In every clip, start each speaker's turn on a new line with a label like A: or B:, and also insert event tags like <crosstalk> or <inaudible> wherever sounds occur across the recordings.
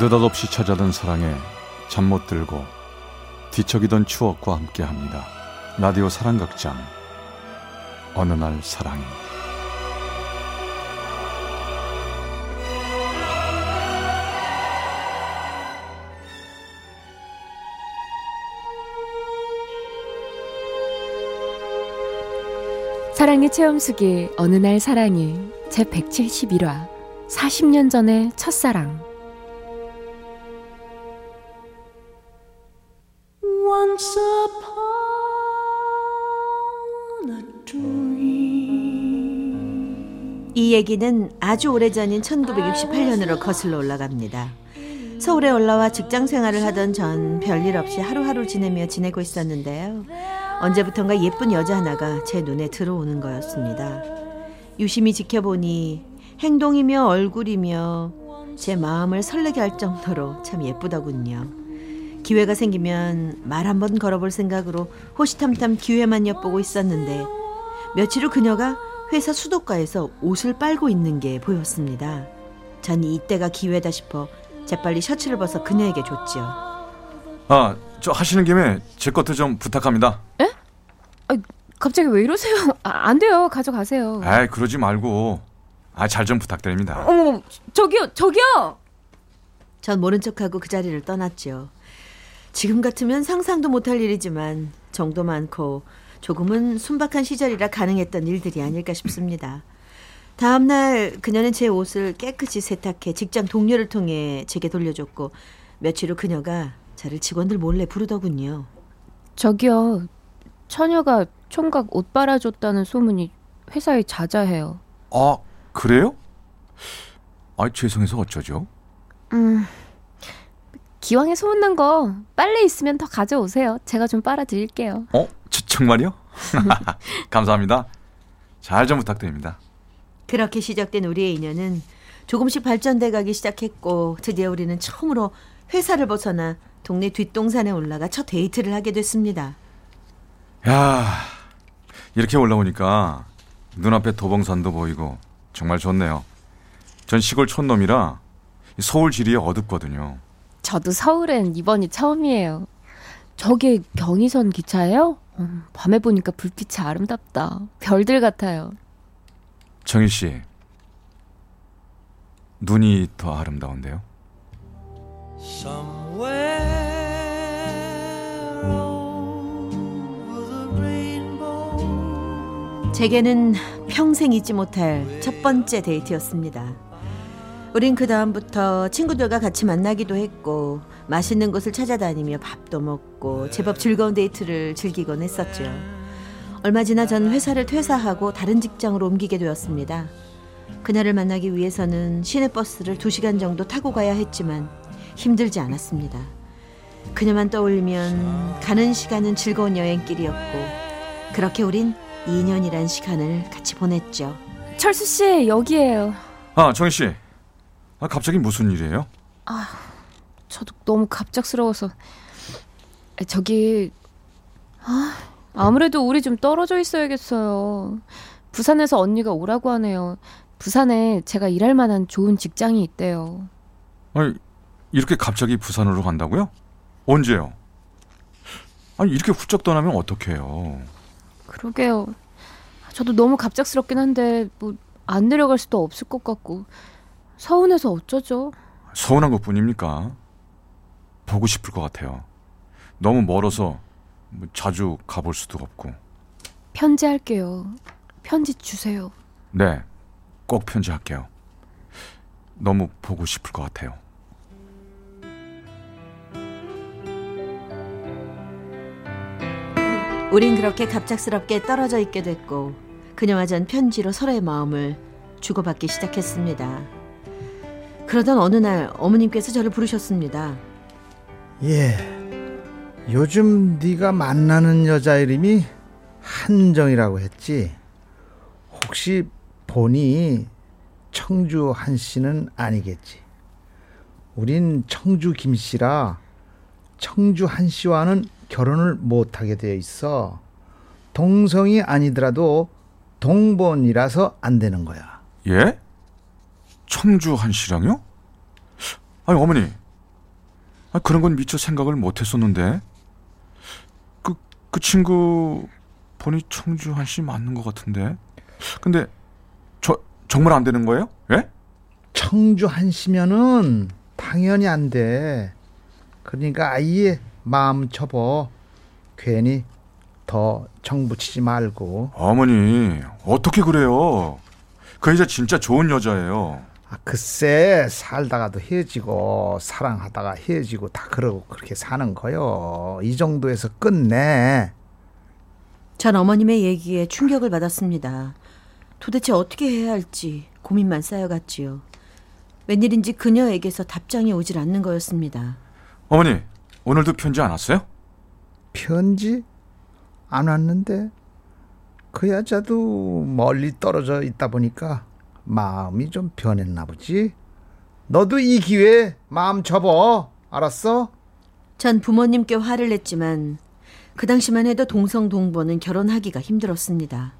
A: 느닷없이 찾아든 사랑에 잠 못 들고 뒤척이던 추억과 함께합니다. 라디오 사랑극장. 어느 날 사랑이
B: 사랑의 체험수기 어느 날 사랑이 제 171화 40년 전의 첫사랑
C: 얘기는 아주 오래전인 1968년으로 거슬러 올라갑니다. 서울에 올라와 직장 생활을 하던 전 별일 없이 하루하루 지내며 지내고 있었는데요. 언제부턴가 예쁜 여자 하나가 제 눈에 들어오는 거였습니다. 유심히 지켜보니 행동이며 얼굴이며 제 마음을 설레게 할 정도로 참 예쁘더군요. 기회가 생기면 말 한번 걸어볼 생각으로 호시탐탐 기회만 엿보고 있었는데 며칠 후 그녀가 회사 수도가에서 옷을 빨고 있는 게 보였습니다. 전 이때가 기회다 싶어 재빨리 셔츠를 벗어 그녀에게 줬지요.
A: 아, 저 하시는 김에 제 것도 좀 부탁합니다.
B: 에? 아, 갑자기 왜 이러세요? 아, 안 돼요. 가져가세요.
A: 아, 그러지 말고. 아, 잘 좀 부탁드립니다.
B: 어머, 저기요, 저기요.
C: 전 모른 척하고 그 자리를 떠났죠. 지금 같으면 상상도 못할 일이지만 정도 많고 조금은 순박한 시절이라 가능했던 일들이 아닐까 싶습니다. 다음 날 그녀는 제 옷을 깨끗이 세탁해 직장 동료를 통해 제게 돌려줬고 며칠 후 그녀가 저를 직원들 몰래 부르더군요.
B: 저기요. 처녀가 총각 옷 빨아줬다는 소문이 회사에 자자해요.
A: 아, 그래요? 아, 죄송해서 어쩌죠?
B: 음. 기왕에 소문난 거 빨래 있으면 더 가져오세요. 제가 좀 빨아드릴게요.
A: 어? 저, 정말요? <laughs> 감사합니다. 잘 좀 부탁드립니다.
C: 그렇게 시작된 우리의 인연은 조금씩 발전돼 가기 시작했고 드디어 우리는 처음으로 회사를 벗어나 동네 뒷동산에 올라가 첫 데이트를 하게 됐습니다.
A: 야, 이렇게 올라오니까 눈앞에 도봉산도 보이고 정말 좋네요. 전 시골 촌놈이라 서울 지리에 어둡거든요.
B: 저도 서울엔 이번이 처음이에요. 저게 경의선 기차예요? 음, 밤에 보니까 불빛이 아름답다. 별들 같아요.
A: 정희 씨, 눈이 더 아름다운데요?
C: 제게는 평생 잊지 못할 첫 번째 데이트였습니다. 우린 그 다음부터 친구들과 같이 만나기도 했고 맛있는 곳을 찾아다니며 밥도 먹고 제법 즐거운 데이트를 즐기곤 했었죠. 얼마 지나 전 회사를 퇴사하고 다른 직장으로 옮기게 되었습니다. 그녀를 만나기 위해서는 시내버스를 2시간 정도 타고 가야 했지만 힘들지 않았습니다. 그녀만 떠올리면 가는 시간은 즐거운 여행길이었고 그렇게 우린 2년이란 시간을 같이 보냈죠.
B: 철수 씨 여기에요.
A: 아 정희 씨, 아, 갑자기 무슨 일이에요?
B: 아 저도 너무 갑작스러워서 저기 아 아무래도 우리 좀 떨어져 있어야겠어요. 부산에서 언니가 오라고 하네요. 부산에 제가 일할 만한 좋은 직장이 있대요.
A: 아니, 이렇게 갑자기 부산으로 간다고요? 언제요? 아니, 이렇게 훌쩍 떠나면 어떡해요?
B: 그러게요. 저도 너무 갑작스럽긴 한데, 뭐, 안 내려갈 수도 없을 것 같고, 서운해서 어쩌죠?
A: 서운한 것 뿐입니까? 보고 싶을 것 같아요. 너무 멀어서 뭐 자주 가볼 수도 없고.
B: 편지할게요. 편지 주세요.
A: 네, 꼭 편지할게요. 너무 보고 싶을 것 같아요.
C: 우린 그렇게 갑작스럽게 떨어져 있게 됐고 그녀와 전 편지로 서로의 마음을 주고받기 시작했습니다. 그러던 어느 날 어머님께서 저를 부르셨습니다.
D: 예. 요즘 네가 만나는 여자 이름이 한정이라고 했지. 혹시 본이 청주 한 씨는 아니겠지. 우린 청주 김 씨라 청주 한 씨와는 결혼을 못 하게 되어 있어. 동성이 아니더라도 동본이라서 안 되는 거야.
A: 예? 청주 한 씨랑요? 아니 어머니 아, 그런 건 미처 생각을 못 했었는데. 그, 그 친구 본이 청주한 씨 맞는 것 같은데. 근데 저 정말 안 되는 거예요? 예?
D: 청주 한시면은 당연히 안 돼. 그러니까 아예 마음 접어. 괜히 더 정붙이지 말고.
A: 어머니, 어떻게 그래요? 그 여자 진짜 좋은 여자예요.
D: 아, 글쎄 살다가도 헤어지고 사랑하다가 헤어지고 다 그러고 그렇게 사는 거요. 이 정도에서 끝내.
C: 전 어머님의 얘기에 충격을 받았습니다. 도대체 어떻게 해야 할지 고민만 쌓여갔지요. 웬일인지 그녀에게서 답장이 오질 않는 거였습니다.
A: 어머니, 오늘도 편지 안 왔어요?
D: 편지 안 왔는데 그 여자도 멀리 떨어져 있다 보니까 마음이 좀 변했나 보지. 너도 이 기회에 마음 접어. 알았어?
C: 전 부모님께 화를 냈지만 그 당시만 해도 동성 동보는 결혼하기가 힘들었습니다.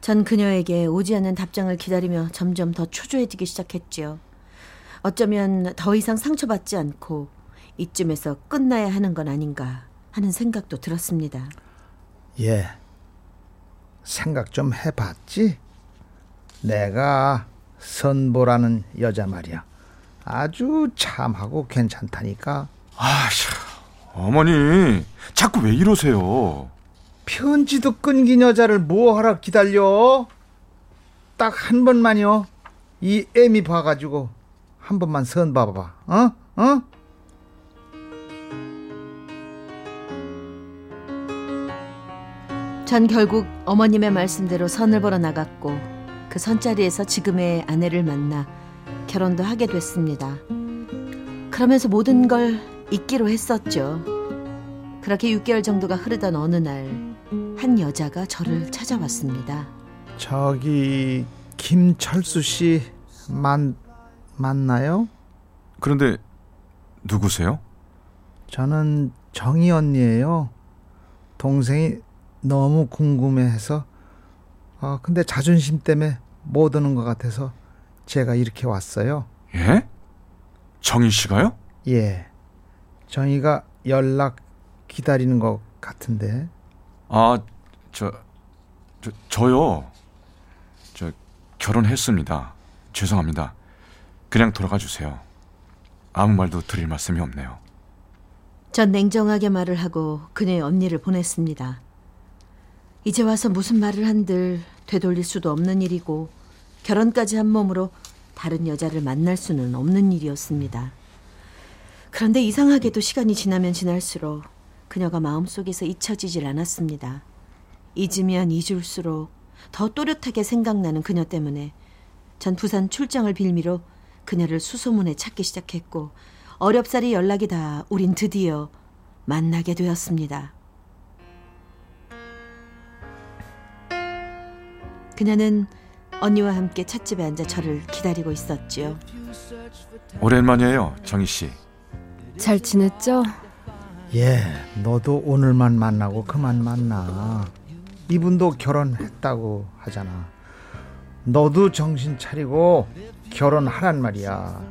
C: 전 그녀에게 오지 않는 답장을 기다리며 점점 더 초조해지기 시작했지요. 어쩌면 더 이상 상처받지 않고 이쯤에서 끝나야 하는 건 아닌가 하는 생각도 들었습니다.
D: 예. 생각 좀 해봤지? 내가 선보라는 여자 말이야. 아주 참하고 괜찮다니까.
A: 아씨, 어머니, 자꾸 왜 이러세요?
D: 편지도 끊긴 여자를 뭐하라 기다려? 딱 한 번만요. 이 애미 봐가지고 한 번만 선 봐봐. 어? 어?
C: 전 결국 어머님의 말씀대로 선을 벌어 나갔고 그 선자리에서 지금의 아내를 만나 결혼도 하게 됐습니다. 그러면서 모든 걸 잊기로 했었죠. 그렇게 6개월 정도가 흐르던 어느 날 한 여자가 저를 찾아왔습니다.
D: 저기 김철수 씨 만, 맞나요?
A: 그런데 누구세요?
D: 저는 정희 언니예요. 동생이 너무 궁금해해서 아 근데 자존심 때문에 못 오는 것 같아서 제가 이렇게 왔어요.
A: 예? 정희 씨가요?
D: 예. 정희가 연락 기다리는 것 같은데.
A: 아, 저, 저, 저요. 저, 결혼했습니다. 죄송합니다. 그냥 돌아가 주세요. 아무 말도 드릴 말씀이 없네요.
C: 전 냉정하게 말을 하고 그녀의 언니를 보냈습니다. 이제 와서 무슨 말을 한들 되돌릴 수도 없는 일이고 결혼까지 한 몸으로 다른 여자를 만날 수는 없는 일이었습니다. 그런데 이상하게도 시간이 지나면 지날수록 그녀가 마음속에서 잊혀지질 않았습니다. 잊으면 잊을수록 더 또렷하게 생각나는 그녀 때문에 전 부산 출장을 빌미로 그녀를 수소문에 찾기 시작했고 어렵사리 연락이 다 우린 드디어 만나게 되었습니다. 그녀는 언니와 함께 찻집에 앉아 저를 기다리고 있었지요.
A: 오랜만이에요, 정희 씨.
B: 잘 지냈죠?
D: 예, 너도 오늘만 만나고 그만 만나. 이분도 결혼했다고 하잖아. 너도 정신 차리고 결혼하란 말이야.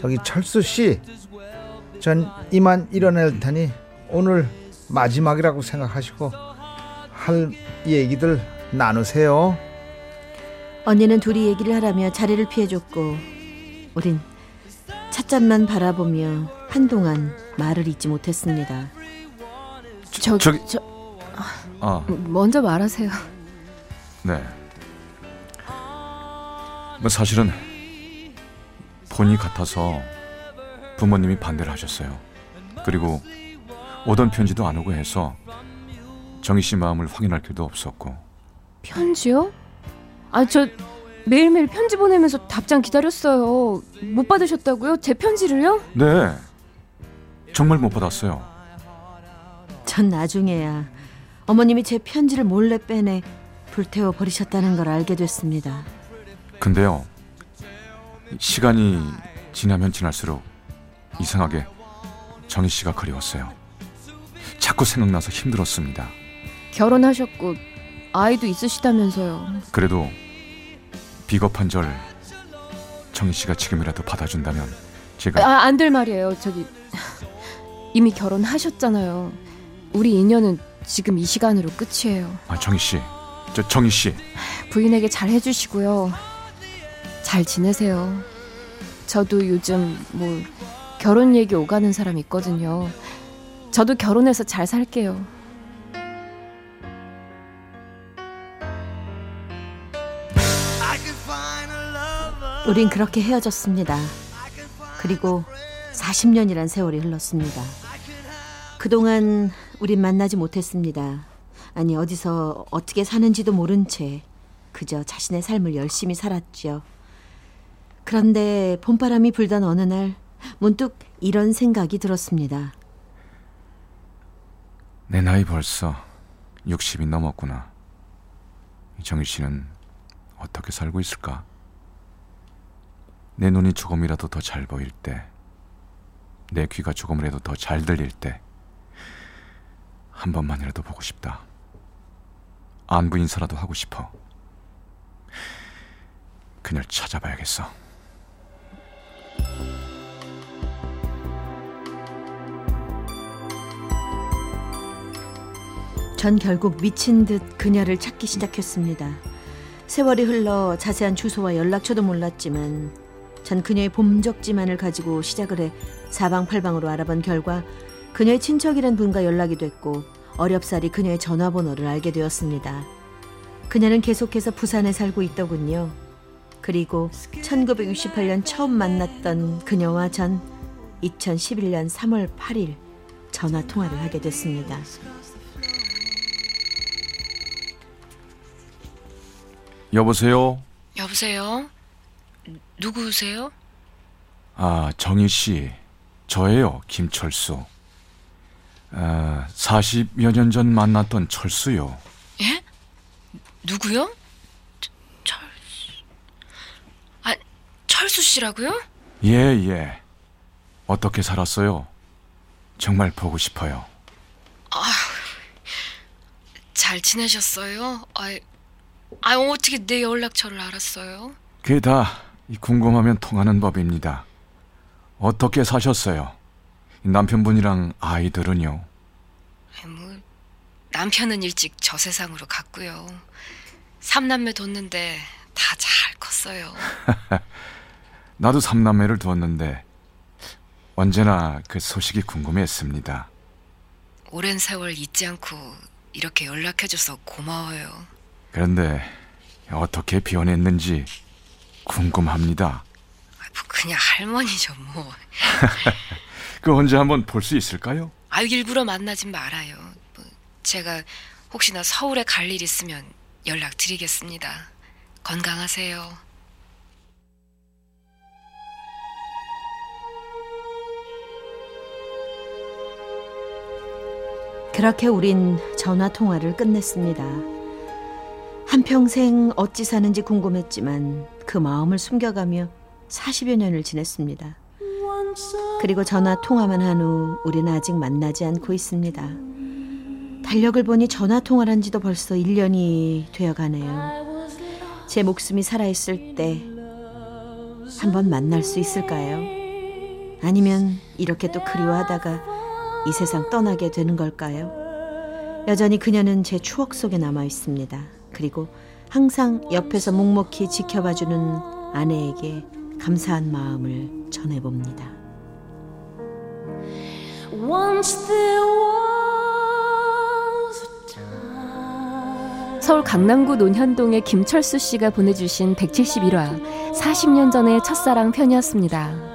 D: 저기 철수 씨, 전 이만 일어날 테니 오늘 마지막이라고 생각하시고 할 얘기들 나누세요.
C: 언니는 둘이 얘기를 하라며 자리를 피해줬고 우린 찻잔만 바라보며 한동안 말을 잇지 못했습니다.
B: 저,
A: 저기-
B: 저
A: 아,
B: 먼저 말하세요.
A: 네. 뭐 사실은 본이 같아서 부모님이 반대를 하셨어요. 그리고 오던 편지도 안 오고 해서 정희 씨 마음을 확인할 길도 없었고
B: 편지요? 아, 저 매일매일 편지 보내면서 답장 기다렸어요. 못 받으셨다고요? 제 편지를요?
A: 네 정말 못 받았어요.
C: 전 나중에야 어머님이 제 편지를 몰래 빼내 불태워 버리셨다는 걸 알게 됐습니다.
A: 근데요 시간이 지나면 지날수록 이상하게 정희 씨가 그리웠어요. 자꾸 생각나서 힘들었습니다.
B: 결혼하셨고 아이도 있으시다면서요.
A: 그래도 비겁한 절 정희 씨가 지금이라도 받아준다면 제가
B: 아, 안 될 말이에요. 저기 이미 결혼하셨잖아요. 우리 인연은 지금 이 시간으로 끝이에요.
A: 아, 정희 씨, 저 정희 씨,
B: 부인에게 잘 해주시고요. 잘 지내세요. 저도 요즘 뭐 결혼 얘기 오가는 사람 있거든요. 저도 결혼해서 잘 살게요.
C: 우린 그렇게 헤어졌습니다. 그리고 40년이란 세월이 흘렀습니다. 그동안 우린 만나지 못했습니다. 아니 어디서 어떻게 사는지도 모른 채 그저 자신의 삶을 열심히 살았죠. 그런데 봄바람이 불던 어느 날 문득 이런 생각이 들었습니다.
A: 내 나이 벌써 60이 넘었구나. 정희 씨는 어떻게 살고 있을까? 내 눈이 조금이라도 더 잘 보일 때, 내 귀가 조금이라도 더 잘 들릴 때, 한 번만이라도 보고 싶다. 안부 인사라도 하고 싶어. 그녀를 찾아봐야겠어.
C: 전 결국 미친 듯 그녀를 찾기 시작했습니다. 세월이 흘러 자세한 주소와 연락처도 몰랐지만 전 그녀의 봄적지만을 가지고 시작을 해 사방팔방으로 알아본 결과 그녀의 친척이란 분과 연락이 됐고 어렵사리 그녀의 전화번호를 알게 되었습니다. 그녀는 계속해서 부산에 살고 있더군요. 그리고 1968년 처음 만났던 그녀와 전 2011년 3월 8일 전화 통화를 하게 됐습니다.
A: 여보세요?
B: 여보세요? 누구세요?
A: 아, 정희 씨. 저예요, 김철수. 아, 40여 년 전 만났던 철수요.
B: 예? 누구요? 철수. 아, 철수 씨라고요?
A: 예, 예. 어떻게 살았어요? 정말 보고 싶어요.
B: 잘 지내셨어요? 아, 아 어떻게 내 연락처를 알았어요?
A: 그게 다 궁금하면 통하는 법입니다. 어떻게 사셨어요? 남편분이랑 아이들은요?
B: 뭐 남편은 일찍 저 세상으로 갔고요. 삼남매 뒀는데 다 잘 컸어요. <laughs>
A: 나도 삼남매를 두었는데 언제나 그 소식이 궁금했습니다.
B: 오랜 세월 잊지 않고 이렇게 연락해줘서 고마워요.
A: 그런데 어떻게 변했는지 궁금합니다.
B: 아, 뭐 그냥 할머니죠 뭐. <laughs>
A: 그 언제 한번 볼 수 있을까요?
B: 아 일부러 만나진 말아요. 뭐 제가 혹시나 서울에 갈 일 있으면 연락 드리겠습니다. 건강하세요.
C: 그렇게 우린 전화 통화를 끝냈습니다. 한평생 어찌 사는지 궁금했지만 그 마음을 숨겨가며 40여 년을 지냈습니다. 그리고 전화 통화만 한 후 우리는 아직 만나지 않고 있습니다. 달력을 보니 전화 통화를 한 지도 벌써 1년이 되어 가네요. 제 목숨이 살아있을 때 한번 만날 수 있을까요? 아니면 이렇게 또 그리워하다가 이 세상 떠나게 되는 걸까요? 여전히 그녀는 제 추억 속에 남아 있습니다. 그리고 항상 옆에서 묵묵히 지켜봐주는 아내에게 감사한 마음을 전해봅니다.
E: Once there was a time.
B: 서울 강남구 논현동의 김철수 씨가 보내주신 171화 40년 전의 첫사랑 편이었습니다.